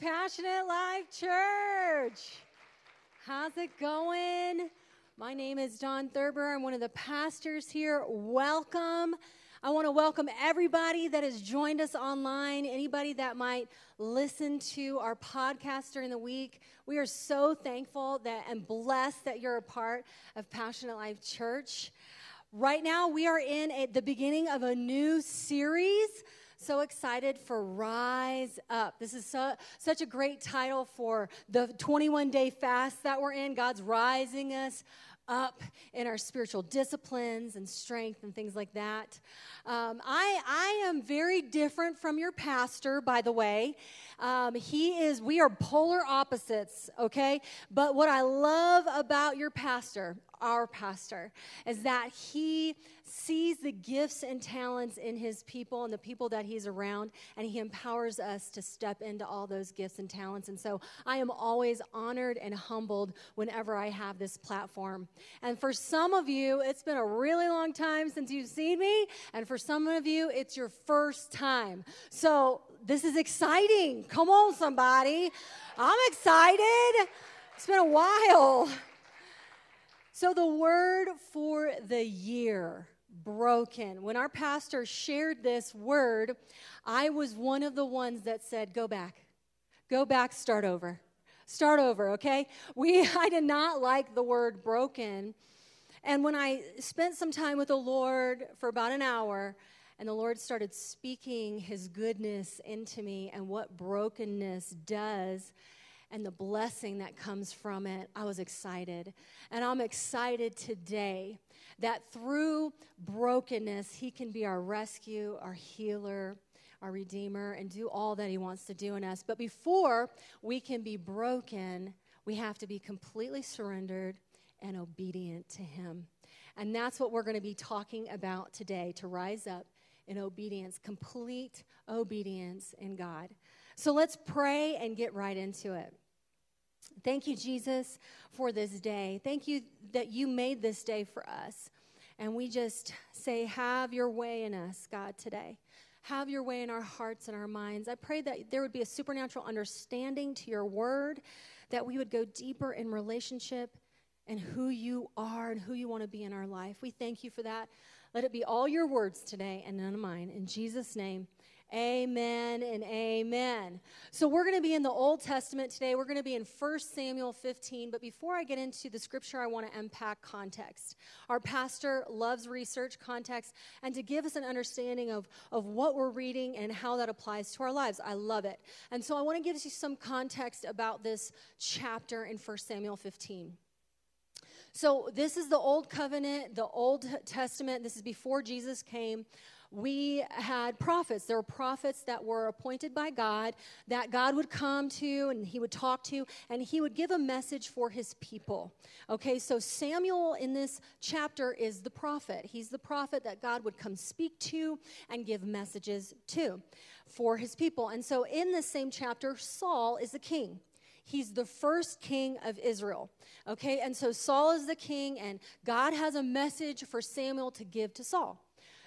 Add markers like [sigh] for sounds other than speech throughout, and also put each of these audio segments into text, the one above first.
Passionate Life Church. How's it going? My name is Don Thurber. I'm one of the pastors here. Welcome. I want to welcome everybody that has joined us online, anybody that might listen to our podcast during the week. We are so thankful that and blessed that you're a part of Passionate Life Church. Right now, we are in a, the beginning of a new series so excited for Rise Up. This is so, such a great title for the 21 day fast that we're in. God's rising us up in our spiritual disciplines and strength and things like that. Um, I, I am very different from your pastor, by the way. Um, he is, we are polar opposites, okay? But what I love about your pastor, our pastor, is that he sees the gifts and talents in his people and the people that he's around, and he empowers us to step into all those gifts and talents. And so I am always honored and humbled whenever I have this platform. And for some of you, it's been a really long time since you've seen me, and for some of you, it's your first time. So this is exciting. Come on, somebody. I'm excited. It's been a while. So, the word for the year broken. When our pastor shared this word, I was one of the ones that said, Go back, go back, start over. Start over, okay? We, [laughs] I did not like the word broken. And when I spent some time with the Lord for about an hour, and the Lord started speaking his goodness into me and what brokenness does and the blessing that comes from it, I was excited. And I'm excited today that through brokenness, He can be our rescue, our healer, our redeemer, and do all that He wants to do in us. But before we can be broken, we have to be completely surrendered and obedient to Him. And that's what we're going to be talking about today to rise up in obedience, complete obedience in God. So let's pray and get right into it. Thank you, Jesus, for this day. Thank you that you made this day for us. And we just say, Have your way in us, God, today. Have your way in our hearts and our minds. I pray that there would be a supernatural understanding to your word, that we would go deeper in relationship and who you are and who you want to be in our life. We thank you for that. Let it be all your words today and none of mine. In Jesus' name, Amen and amen. So, we're going to be in the Old Testament today. We're going to be in 1 Samuel 15. But before I get into the scripture, I want to unpack context. Our pastor loves research context and to give us an understanding of, of what we're reading and how that applies to our lives. I love it. And so, I want to give you some context about this chapter in 1 Samuel 15. So, this is the Old Covenant, the Old Testament. This is before Jesus came we had prophets. There were prophets that were appointed by God that God would come to and he would talk to and he would give a message for his people. Okay, so Samuel in this chapter is the prophet. He's the prophet that God would come speak to and give messages to for his people. And so in this same chapter, Saul is the king. He's the first king of Israel. Okay, and so Saul is the king, and God has a message for Samuel to give to Saul.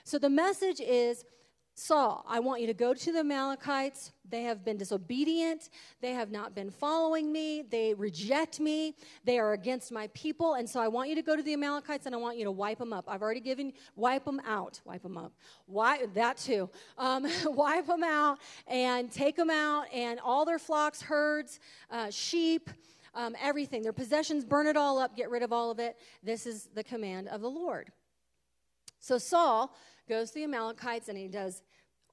So the message is Saul, I want you to go to the Amalekites. They have been disobedient. They have not been following me. They reject me. They are against my people. And so I want you to go to the Amalekites and I want you to wipe them up. I've already given, wipe them out. Wipe them up. Why, that too. Um, [laughs] wipe them out and take them out and all their flocks, herds, uh, sheep, um, everything, their possessions, burn it all up, get rid of all of it. This is the command of the Lord. So Saul goes to the Amalekites and he does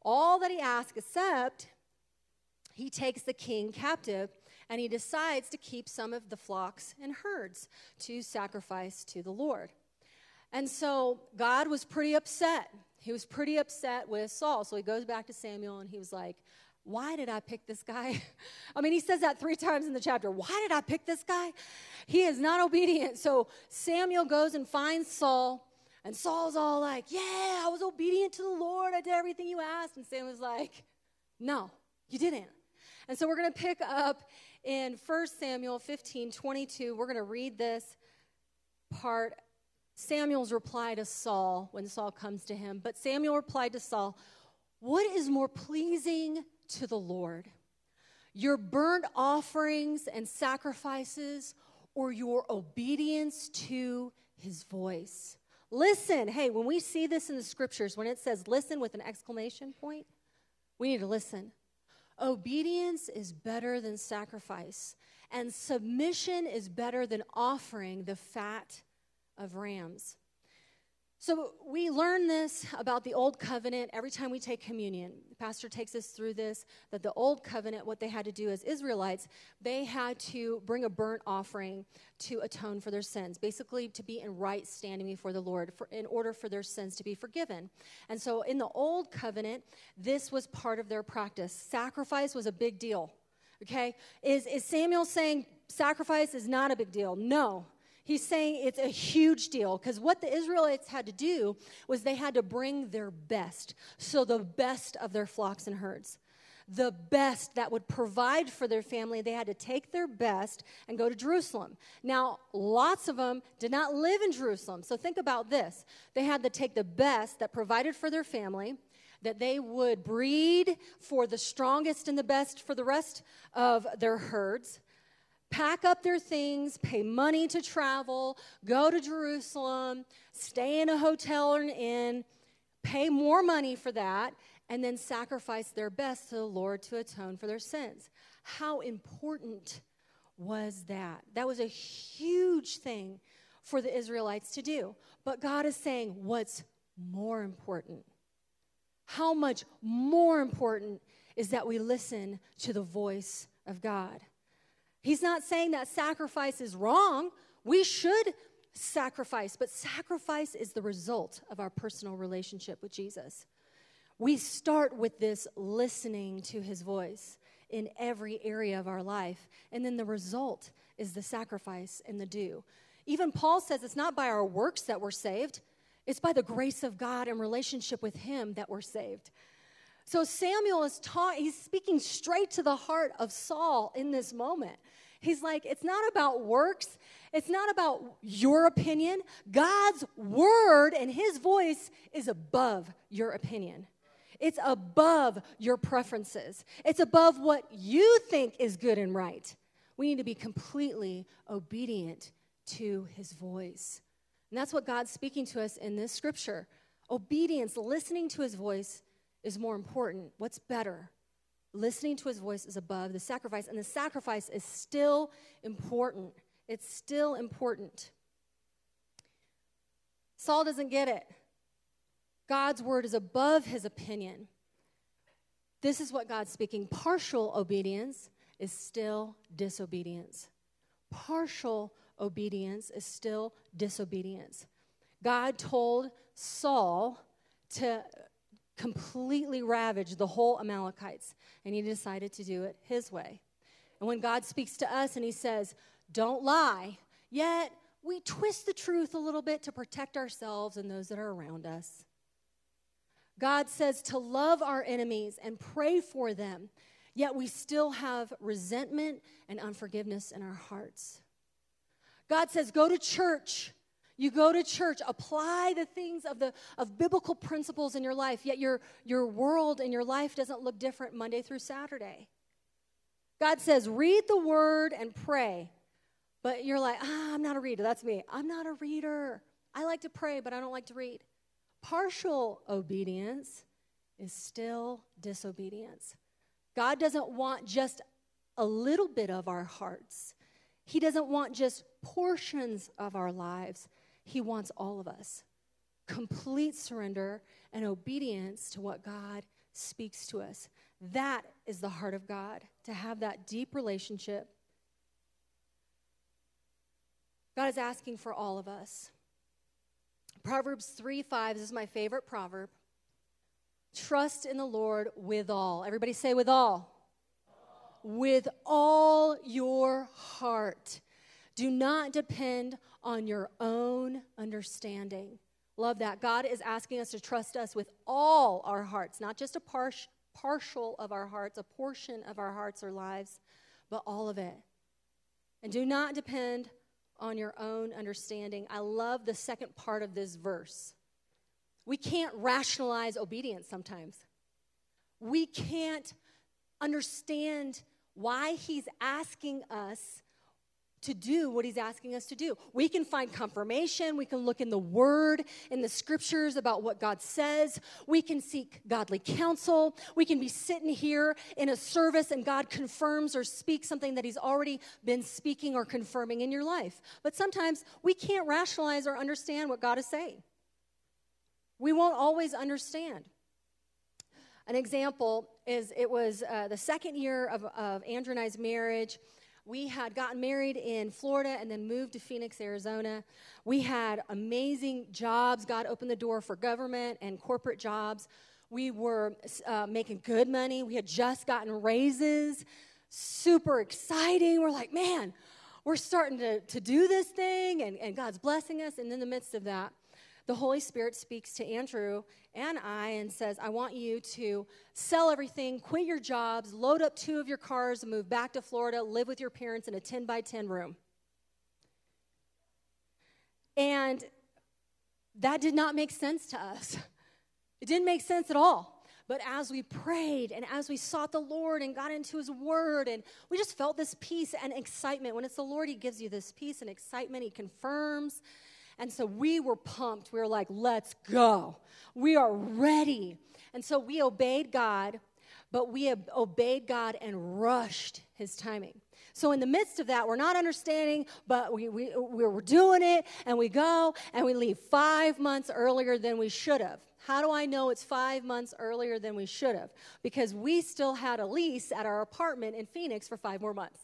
all that he asks, except he takes the king captive and he decides to keep some of the flocks and herds to sacrifice to the Lord. And so God was pretty upset. He was pretty upset with Saul. So he goes back to Samuel and he was like, Why did I pick this guy? [laughs] I mean, he says that three times in the chapter. Why did I pick this guy? He is not obedient. So Samuel goes and finds Saul and Saul's all like, Yeah, I was obedient to the Lord. I did everything you asked. And Sam was like, No, you didn't. And so we're going to pick up in 1 Samuel 15 22. We're going to read this part. Samuel's reply to Saul when Saul comes to him. But Samuel replied to Saul, What is more pleasing to the Lord? your burnt offerings and sacrifices, or your obedience to his voice. Listen, hey, when we see this in the scriptures, when it says listen with an exclamation point, we need to listen. Obedience is better than sacrifice, and submission is better than offering the fat of rams. So we learn this about the old covenant every time we take communion. The pastor takes us through this that the old covenant, what they had to do as Israelites, they had to bring a burnt offering to atone for their sins, basically to be in right standing before the Lord for, in order for their sins to be forgiven. And so in the old covenant, this was part of their practice. Sacrifice was a big deal. Okay? Is, is Samuel saying sacrifice is not a big deal? No. He's saying it's a huge deal because what the Israelites had to do was they had to bring their best. So, the best of their flocks and herds. The best that would provide for their family, they had to take their best and go to Jerusalem. Now, lots of them did not live in Jerusalem. So, think about this. They had to take the best that provided for their family, that they would breed for the strongest and the best for the rest of their herds pack up their things, pay money to travel, go to Jerusalem, stay in a hotel or an inn, pay more money for that, and then sacrifice their best to the Lord to atone for their sins. How important was that? That was a huge thing for the Israelites to do. But God is saying, what's more important? How much more important is that we listen to the voice of God? He's not saying that sacrifice is wrong. We should sacrifice, but sacrifice is the result of our personal relationship with Jesus. We start with this listening to his voice in every area of our life, and then the result is the sacrifice and the do. Even Paul says it's not by our works that we're saved, it's by the grace of God and relationship with him that we're saved. So Samuel is taught, he's speaking straight to the heart of Saul in this moment. He's like, it's not about works, it's not about your opinion. God's word and his voice is above your opinion. It's above your preferences. It's above what you think is good and right. We need to be completely obedient to his voice. And that's what God's speaking to us in this scripture. Obedience, listening to his voice is more important. What's better? Listening to his voice is above the sacrifice, and the sacrifice is still important. It's still important. Saul doesn't get it. God's word is above his opinion. This is what God's speaking. Partial obedience is still disobedience. Partial obedience is still disobedience. God told Saul to completely ravaged the whole Amalekites, and he decided to do it his way. And when God speaks to us and he says, Don't lie, yet we twist the truth a little bit to protect ourselves and those that are around us. God says to love our enemies and pray for them, yet we still have resentment and unforgiveness in our hearts. God says, Go to church you go to church, apply the things of the of biblical principles in your life, yet your your world and your life doesn't look different Monday through Saturday. God says, read the word and pray. But you're like, ah, I'm not a reader. That's me. I'm not a reader. I like to pray, but I don't like to read. Partial obedience is still disobedience. God doesn't want just a little bit of our hearts. He doesn't want just portions of our lives. He wants all of us. Complete surrender and obedience to what God speaks to us. That is the heart of God, to have that deep relationship. God is asking for all of us. Proverbs 3 5, this is my favorite proverb. Trust in the Lord with all. Everybody say, with all. With all your heart. Do not depend on your own understanding. Love that. God is asking us to trust us with all our hearts, not just a par- partial of our hearts, a portion of our hearts or lives, but all of it. And do not depend on your own understanding. I love the second part of this verse. We can't rationalize obedience sometimes. We can't understand why He's asking us to do what he's asking us to do. We can find confirmation. We can look in the word, in the scriptures about what God says. We can seek godly counsel. We can be sitting here in a service and God confirms or speaks something that he's already been speaking or confirming in your life. But sometimes we can't rationalize or understand what God is saying. We won't always understand. An example is it was uh, the second year of, of Andrew and I's marriage we had gotten married in Florida and then moved to Phoenix, Arizona. We had amazing jobs. God opened the door for government and corporate jobs. We were uh, making good money. We had just gotten raises. Super exciting. We're like, man, we're starting to, to do this thing, and, and God's blessing us. And in the midst of that, the Holy Spirit speaks to Andrew and I and says, I want you to sell everything, quit your jobs, load up two of your cars, move back to Florida, live with your parents in a 10 by 10 room. And that did not make sense to us. It didn't make sense at all. But as we prayed and as we sought the Lord and got into His Word, and we just felt this peace and excitement. When it's the Lord, He gives you this peace and excitement. He confirms and so we were pumped. We were like, let's go. We are ready. And so we obeyed God, but we obeyed God and rushed his timing. So, in the midst of that, we're not understanding, but we, we, we're doing it, and we go and we leave five months earlier than we should have. How do I know it's five months earlier than we should have? Because we still had a lease at our apartment in Phoenix for five more months.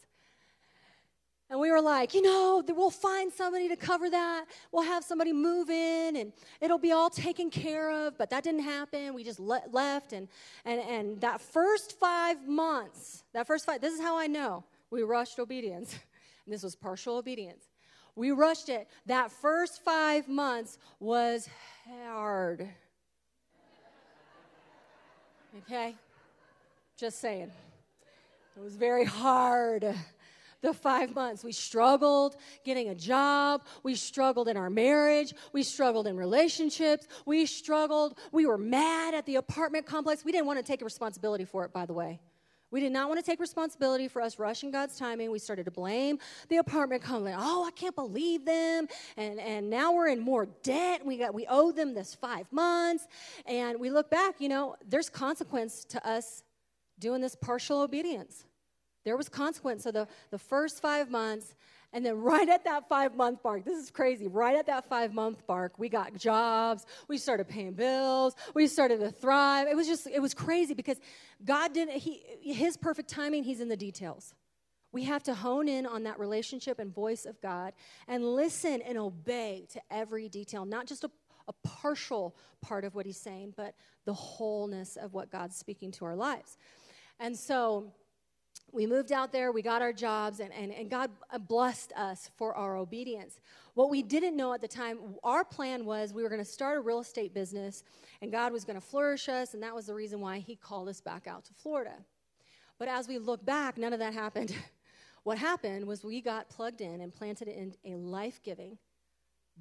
And we were like, you know, we'll find somebody to cover that. We'll have somebody move in and it'll be all taken care of. But that didn't happen. We just le- left. And, and, and that first five months, that first five, this is how I know we rushed obedience. And [laughs] this was partial obedience. We rushed it. That first five months was hard. [laughs] Okay? Just saying. It was very hard the five months. We struggled getting a job. We struggled in our marriage. We struggled in relationships. We struggled. We were mad at the apartment complex. We didn't want to take responsibility for it, by the way. We did not want to take responsibility for us rushing God's timing. We started to blame the apartment complex. Oh, I can't believe them. And, and now we're in more debt. We, got, we owe them this five months. And we look back, you know, there's consequence to us doing this partial obedience. There was consequence. So the, the first five months, and then right at that five month mark, this is crazy, right at that five month mark, we got jobs, we started paying bills, we started to thrive. It was just, it was crazy because God didn't, he, his perfect timing, he's in the details. We have to hone in on that relationship and voice of God and listen and obey to every detail, not just a, a partial part of what he's saying, but the wholeness of what God's speaking to our lives. And so, we moved out there, we got our jobs, and, and, and God uh, blessed us for our obedience. What we didn't know at the time, our plan was we were going to start a real estate business, and God was going to flourish us, and that was the reason why He called us back out to Florida. But as we look back, none of that happened. [laughs] what happened was we got plugged in and planted in a life giving,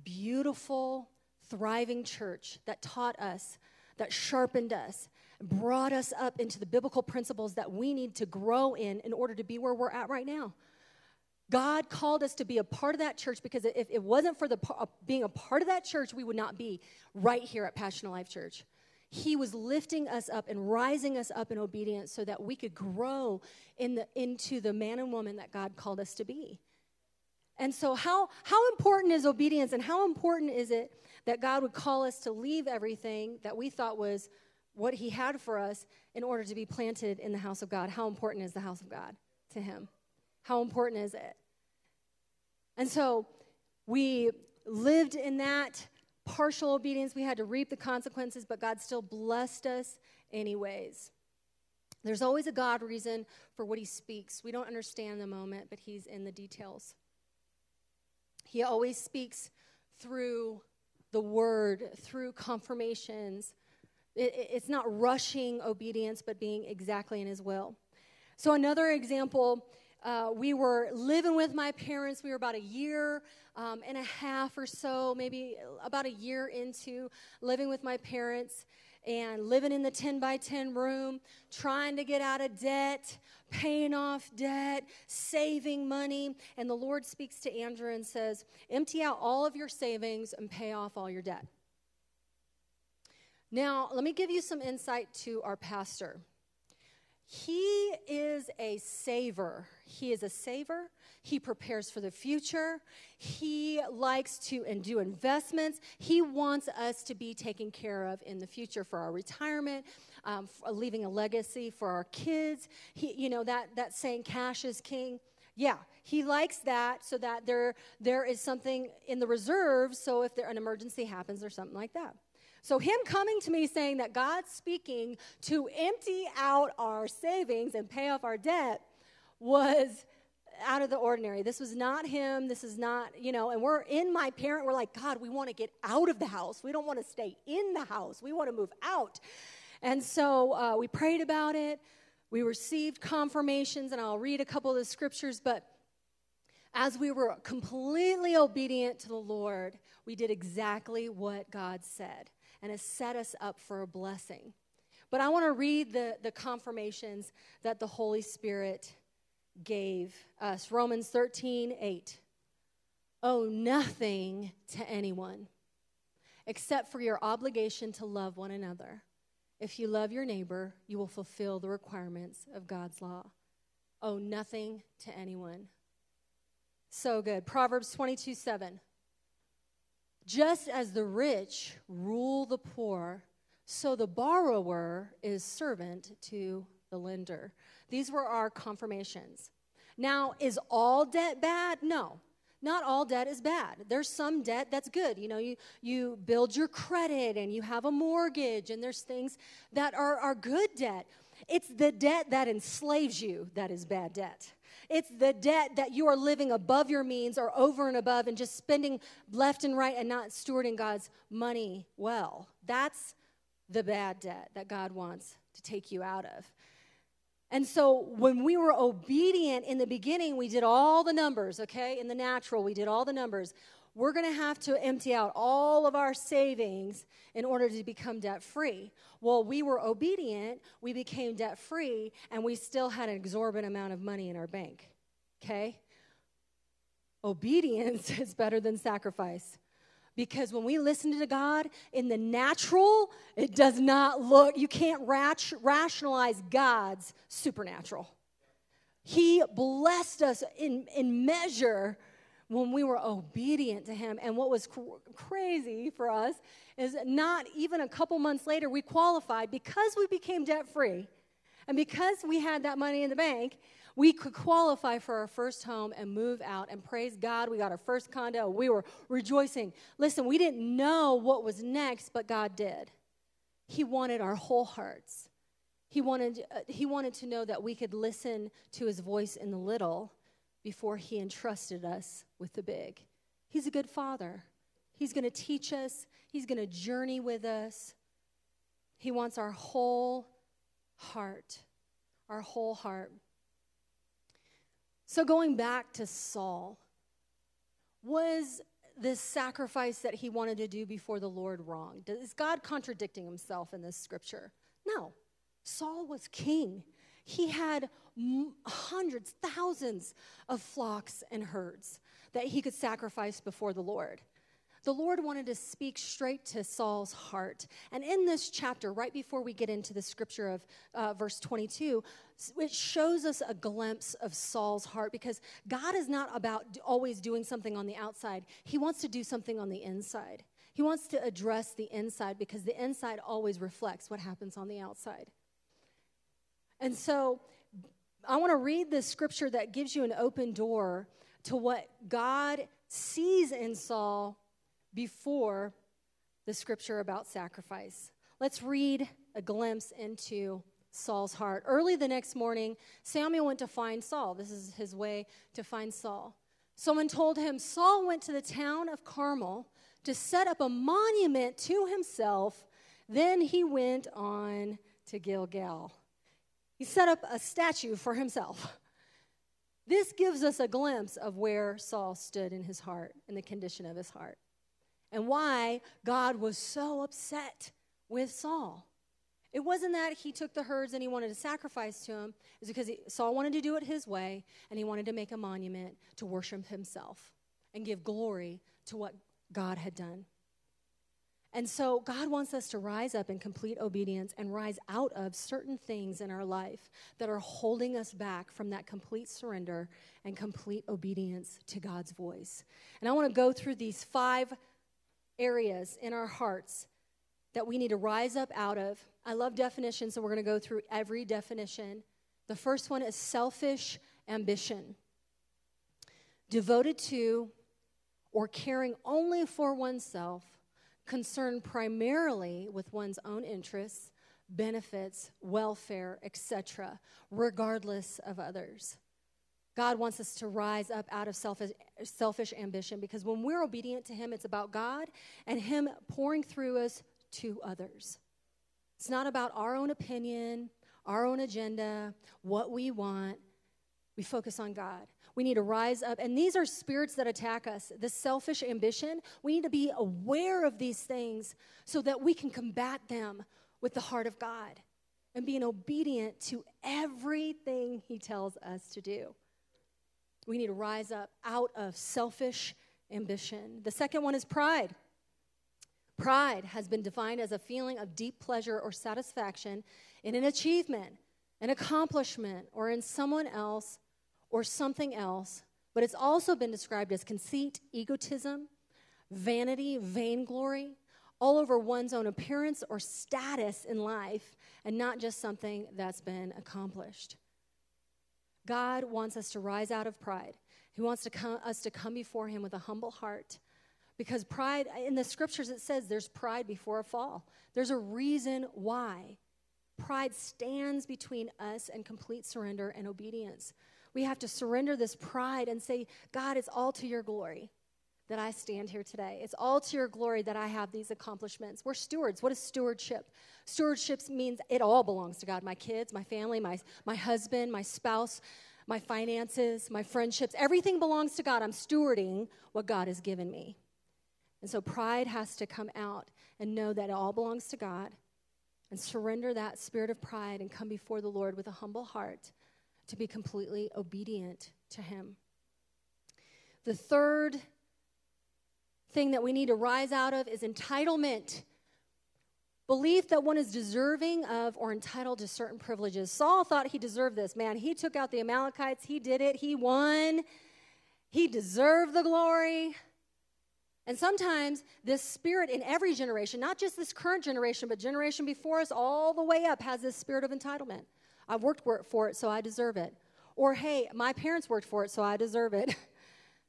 beautiful, thriving church that taught us, that sharpened us, brought us up into the biblical principles that we need to grow in in order to be where we're at right now. God called us to be a part of that church because if it wasn't for the uh, being a part of that church, we would not be right here at Passion Life Church. He was lifting us up and rising us up in obedience so that we could grow in the, into the man and woman that God called us to be. And so, how, how important is obedience and how important is it that God would call us to leave everything that we thought was what he had for us in order to be planted in the house of God. How important is the house of God to him? How important is it? And so we lived in that partial obedience. We had to reap the consequences, but God still blessed us anyways. There's always a God reason for what he speaks. We don't understand the moment, but he's in the details. He always speaks through the word, through confirmations, it, it's not rushing obedience, but being exactly in His will. So, another example uh, we were living with my parents. We were about a year um, and a half or so, maybe about a year into living with my parents. and living in the 10 by 10 room, trying to get out of debt, paying off debt, saving money. And the Lord speaks to Andrew and says, Empty out all of your savings and pay off all your debt. Now, let me give you some insight to our pastor. He is a saver. He is a saver. He prepares for the future. He likes to and do investments. He wants us to be taken care of in the future for our retirement, um, leaving a legacy for our kids. He, you know that that saying, "Cash is king." Yeah, he likes that so that there there is something in the reserve. So if there an emergency happens or something like that. So, him coming to me saying that God's speaking to empty out our savings and pay off our debt was out of the ordinary. This was not him. This is not, you know, and we're in my parent, we're like, God, we want to get out of the house. We don't want to stay in the house. We want to move out. And so uh, we prayed about it. We received confirmations, and I'll read a couple of the scriptures, but as we were completely obedient to the Lord, we did exactly what God said and has set us up for a blessing. But I want to read the, the confirmations that the Holy Spirit gave us. Romans 13, 8. Owe nothing to anyone except for your obligation to love one another. If you love your neighbor, you will fulfill the requirements of God's law. Owe nothing to anyone. So good. Proverbs 22, 7. Just as the rich rule the poor, so the borrower is servant to the lender. These were our confirmations. Now, is all debt bad? No. Not all debt is bad. There's some debt that's good. You know, you, you build your credit and you have a mortgage, and there's things that are, are good debt. It's the debt that enslaves you that is bad debt. It's the debt that you are living above your means or over and above and just spending left and right and not stewarding God's money well. That's the bad debt that God wants to take you out of. And so when we were obedient in the beginning, we did all the numbers, okay? In the natural, we did all the numbers. We're going to have to empty out all of our savings in order to become debt free. Well, we were obedient, we became debt free, and we still had an exorbitant amount of money in our bank. Okay? Obedience [laughs] is better than sacrifice. Because when we listen to God in the natural, it does not look, you can't rationalize God's supernatural. He blessed us in, in measure when we were obedient to Him. And what was cr- crazy for us is not even a couple months later, we qualified because we became debt free and because we had that money in the bank. We could qualify for our first home and move out, and praise God, we got our first condo. We were rejoicing. Listen, we didn't know what was next, but God did. He wanted our whole hearts. He wanted, uh, he wanted to know that we could listen to his voice in the little before he entrusted us with the big. He's a good father. He's going to teach us, he's going to journey with us. He wants our whole heart, our whole heart. So, going back to Saul, was this sacrifice that he wanted to do before the Lord wrong? Is God contradicting himself in this scripture? No. Saul was king. He had hundreds, thousands of flocks and herds that he could sacrifice before the Lord. The Lord wanted to speak straight to Saul's heart. And in this chapter, right before we get into the scripture of uh, verse 22, it shows us a glimpse of Saul's heart because God is not about always doing something on the outside, He wants to do something on the inside. He wants to address the inside because the inside always reflects what happens on the outside. And so I want to read this scripture that gives you an open door to what God sees in Saul before the scripture about sacrifice. Let's read a glimpse into Saul's heart. Early the next morning, Samuel went to find Saul. This is his way to find Saul. Someone told him Saul went to the town of Carmel to set up a monument to himself. Then he went on to Gilgal. He set up a statue for himself. This gives us a glimpse of where Saul stood in his heart, in the condition of his heart, and why God was so upset with Saul. It wasn't that he took the herds and he wanted to sacrifice to him. It was because he, Saul wanted to do it his way and he wanted to make a monument to worship himself and give glory to what God had done. And so God wants us to rise up in complete obedience and rise out of certain things in our life that are holding us back from that complete surrender and complete obedience to God's voice. And I want to go through these five areas in our hearts that we need to rise up out of. I love definitions, so we're going to go through every definition. The first one is selfish ambition, devoted to or caring only for oneself concerned primarily with one's own interests, benefits, welfare, etc., regardless of others. God wants us to rise up out of selfish, selfish ambition because when we're obedient to Him, it's about God and Him pouring through us to others. It's not about our own opinion, our own agenda, what we want. We focus on God. We need to rise up. And these are spirits that attack us. The selfish ambition, we need to be aware of these things so that we can combat them with the heart of God and being obedient to everything He tells us to do. We need to rise up out of selfish ambition. The second one is pride. Pride has been defined as a feeling of deep pleasure or satisfaction in an achievement, an accomplishment, or in someone else or something else, but it's also been described as conceit, egotism, vanity, vainglory, all over one's own appearance or status in life, and not just something that's been accomplished. God wants us to rise out of pride. He wants to come, us to come before Him with a humble heart. Because pride, in the scriptures, it says there's pride before a fall. There's a reason why. Pride stands between us and complete surrender and obedience. We have to surrender this pride and say, God, it's all to your glory that I stand here today. It's all to your glory that I have these accomplishments. We're stewards. What is stewardship? Stewardship means it all belongs to God my kids, my family, my, my husband, my spouse, my finances, my friendships. Everything belongs to God. I'm stewarding what God has given me. And so pride has to come out and know that it all belongs to God and surrender that spirit of pride and come before the Lord with a humble heart to be completely obedient to Him. The third thing that we need to rise out of is entitlement. Belief that one is deserving of or entitled to certain privileges. Saul thought he deserved this. Man, he took out the Amalekites, he did it, he won, he deserved the glory. And sometimes this spirit in every generation, not just this current generation, but generation before us, all the way up, has this spirit of entitlement. I've worked for it, so I deserve it. Or, hey, my parents worked for it, so I deserve it.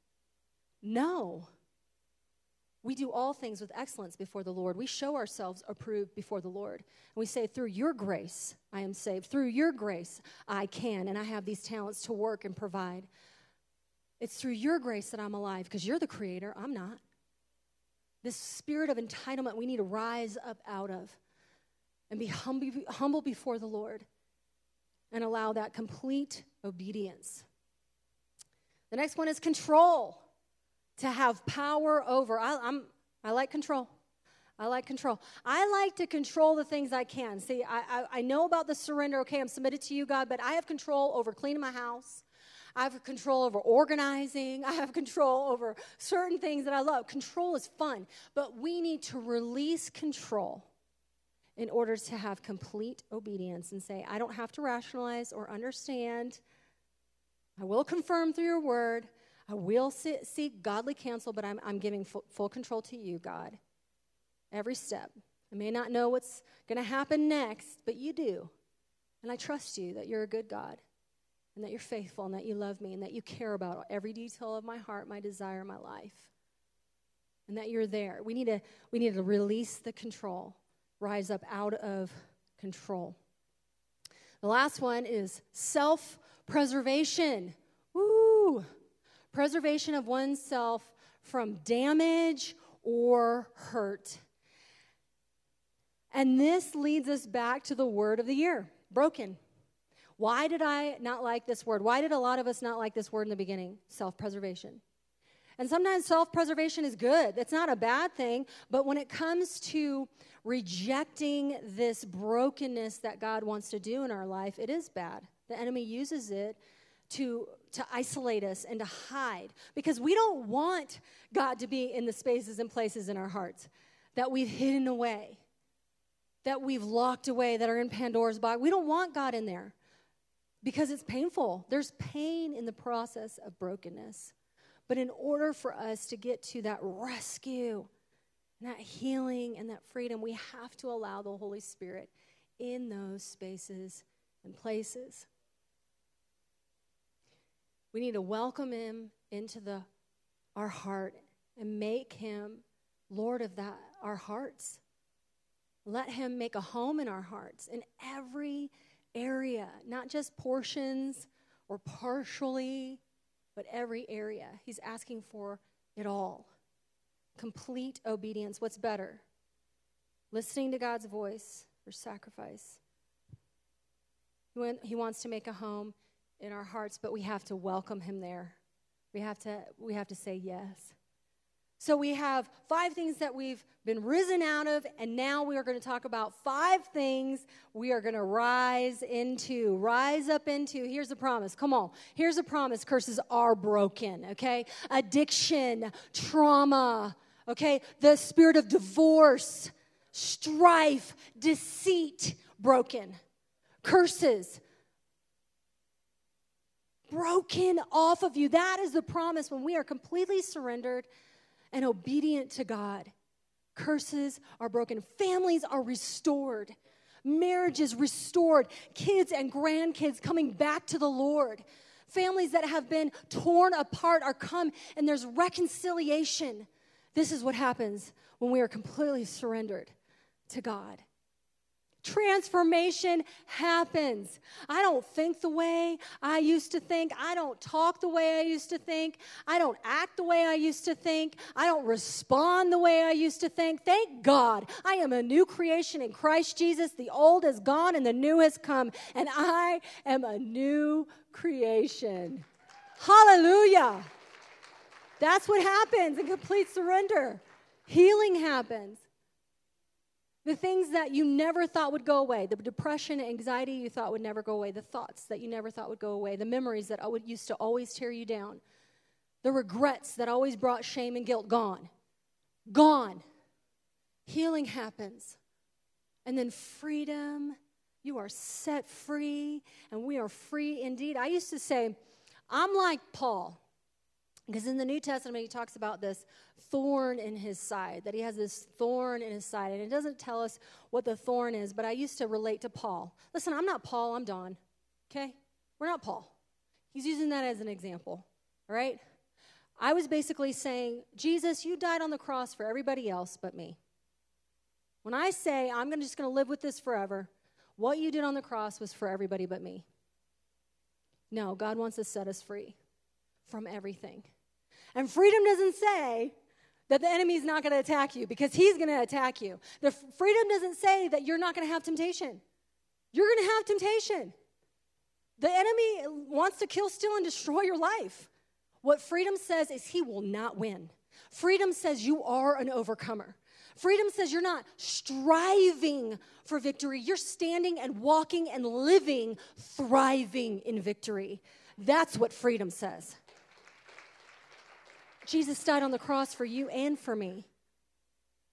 [laughs] no. We do all things with excellence before the Lord. We show ourselves approved before the Lord. And we say, through your grace, I am saved. Through your grace, I can, and I have these talents to work and provide. It's through your grace that I'm alive because you're the creator, I'm not. This spirit of entitlement we need to rise up out of and be humble, humble before the Lord and allow that complete obedience. The next one is control, to have power over. I, I'm, I like control. I like control. I like to control the things I can. See, I, I, I, know about the surrender. Okay, I'm submitted to you, God, but I have control over cleaning my house. I have control over organizing. [laughs] I have control over certain things that I love. Control is fun, but we need to release control in order to have complete obedience and say, I don't have to rationalize or understand. I will confirm through your word. I will seek godly counsel, but I'm, I'm giving full, full control to you, God. Every step. I may not know what's going to happen next, but you do. And I trust you that you're a good God and that you're faithful and that you love me and that you care about every detail of my heart, my desire, my life. And that you're there. We need to, we need to release the control rise up out of control. The last one is self preservation. Woo! Preservation of oneself from damage or hurt. And this leads us back to the word of the year broken. Why did I not like this word? Why did a lot of us not like this word in the beginning? Self preservation. And sometimes self preservation is good. It's not a bad thing. But when it comes to rejecting this brokenness that God wants to do in our life, it is bad. The enemy uses it to, to isolate us and to hide because we don't want God to be in the spaces and places in our hearts that we've hidden away, that we've locked away, that are in Pandora's box. We don't want God in there because it's painful. There's pain in the process of brokenness. But in order for us to get to that rescue, and that healing and that freedom, we have to allow the Holy Spirit in those spaces and places. We need to welcome him into the, our heart and make him Lord of that, our hearts. Let him make a home in our hearts in every area, not just portions or partially, but every area. He's asking for it all. Complete obedience. What's better? Listening to God's voice or sacrifice? He wants to make a home in our hearts, but we have to welcome him there. We have to, we have to say yes. So we have five things that we've been risen out of, and now we are going to talk about five things we are going to rise into. Rise up into. Here's a promise. Come on. Here's a promise. Curses are broken, okay? Addiction, trauma, okay? The spirit of divorce, strife, deceit, broken. Curses, broken off of you. That is the promise when we are completely surrendered and obedient to God. Curses are broken, families are restored, marriages restored, kids and grandkids coming back to the Lord. Families that have been torn apart are come and there's reconciliation. This is what happens when we are completely surrendered to God. Transformation happens. I don't think the way I used to think. I don't talk the way I used to think. I don't act the way I used to think. I don't respond the way I used to think. Thank God I am a new creation in Christ Jesus. The old is gone and the new has come, and I am a new creation. Hallelujah. That's what happens in complete surrender. Healing happens. The things that you never thought would go away, the depression, anxiety you thought would never go away, the thoughts that you never thought would go away, the memories that used to always tear you down, the regrets that always brought shame and guilt, gone. Gone. Healing happens. And then freedom. You are set free, and we are free indeed. I used to say, I'm like Paul. Because in the New Testament, he talks about this thorn in his side, that he has this thorn in his side. And it doesn't tell us what the thorn is, but I used to relate to Paul. Listen, I'm not Paul, I'm Don. Okay? We're not Paul. He's using that as an example, all right? I was basically saying, Jesus, you died on the cross for everybody else but me. When I say I'm just going to live with this forever, what you did on the cross was for everybody but me. No, God wants to set us free from everything. And freedom doesn't say that the enemy is not going to attack you because he's going to attack you. The freedom doesn't say that you're not going to have temptation. You're going to have temptation. The enemy wants to kill, steal, and destroy your life. What freedom says is he will not win. Freedom says you are an overcomer. Freedom says you're not striving for victory, you're standing and walking and living, thriving in victory. That's what freedom says. Jesus died on the cross for you and for me.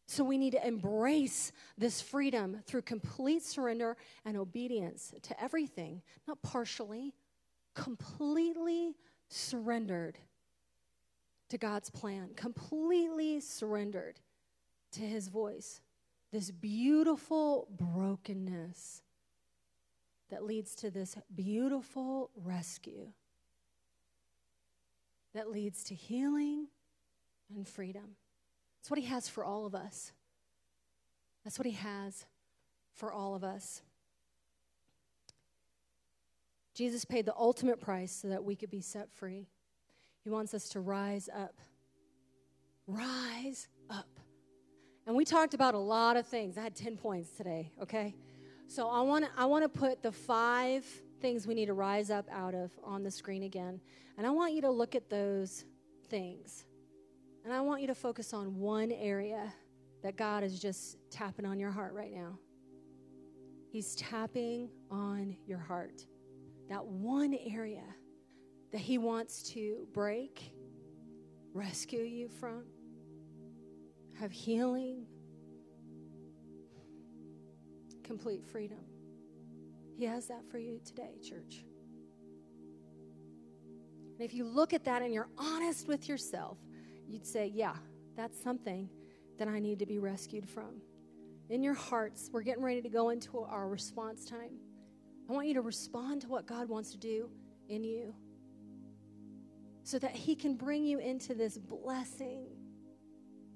So we need to embrace this freedom through complete surrender and obedience to everything, not partially, completely surrendered to God's plan, completely surrendered to his voice. This beautiful brokenness that leads to this beautiful rescue that leads to healing and freedom. That's what He has for all of us. That's what He has for all of us. Jesus paid the ultimate price so that we could be set free. He wants us to rise up. Rise up. And we talked about a lot of things. I had 10 points today, okay? So I want to I want to put the five things we need to rise up out of on the screen again. And I want you to look at those things. And I want you to focus on one area that God is just tapping on your heart right now. He's tapping on your heart. That one area that He wants to break, rescue you from, have healing, complete freedom. He has that for you today, church. And if you look at that and you're honest with yourself, you'd say, Yeah, that's something that I need to be rescued from. In your hearts, we're getting ready to go into our response time. I want you to respond to what God wants to do in you so that He can bring you into this blessing,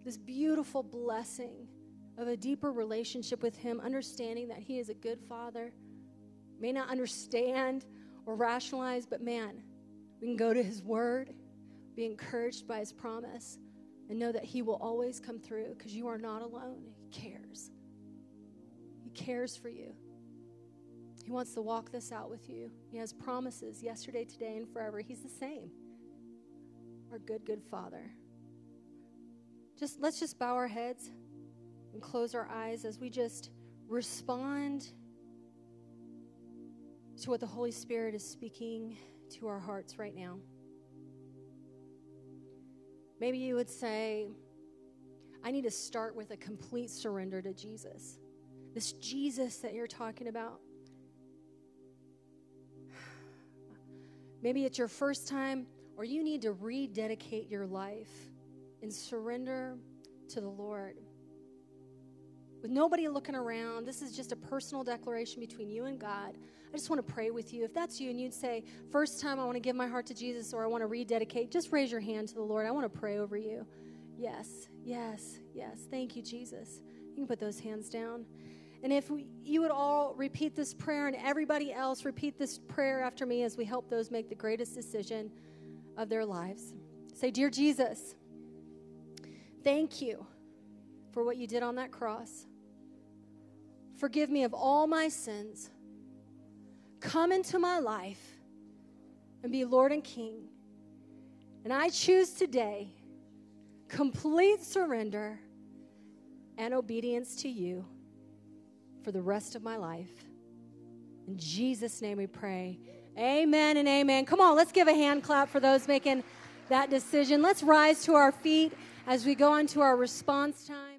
this beautiful blessing of a deeper relationship with Him, understanding that He is a good Father. May not understand or rationalize, but man, we can go to His Word, be encouraged by His promise, and know that He will always come through because you are not alone. He cares. He cares for you. He wants to walk this out with you. He has promises yesterday, today, and forever. He's the same. Our good, good Father. Just let's just bow our heads and close our eyes as we just respond to what the Holy Spirit is speaking to our hearts right now. Maybe you would say, I need to start with a complete surrender to Jesus. This Jesus that you're talking about. Maybe it's your first time, or you need to rededicate your life and surrender to the Lord. With nobody looking around, this is just a personal declaration between you and God. I just want to pray with you. If that's you and you'd say, First time I want to give my heart to Jesus or I want to rededicate, just raise your hand to the Lord. I want to pray over you. Yes, yes, yes. Thank you, Jesus. You can put those hands down. And if we, you would all repeat this prayer and everybody else repeat this prayer after me as we help those make the greatest decision of their lives. Say, Dear Jesus, thank you for what you did on that cross. Forgive me of all my sins come into my life and be Lord and King. And I choose today complete surrender and obedience to you for the rest of my life. In Jesus' name we pray. Amen and amen. Come on, let's give a hand clap for those making that decision. Let's rise to our feet as we go into our response time.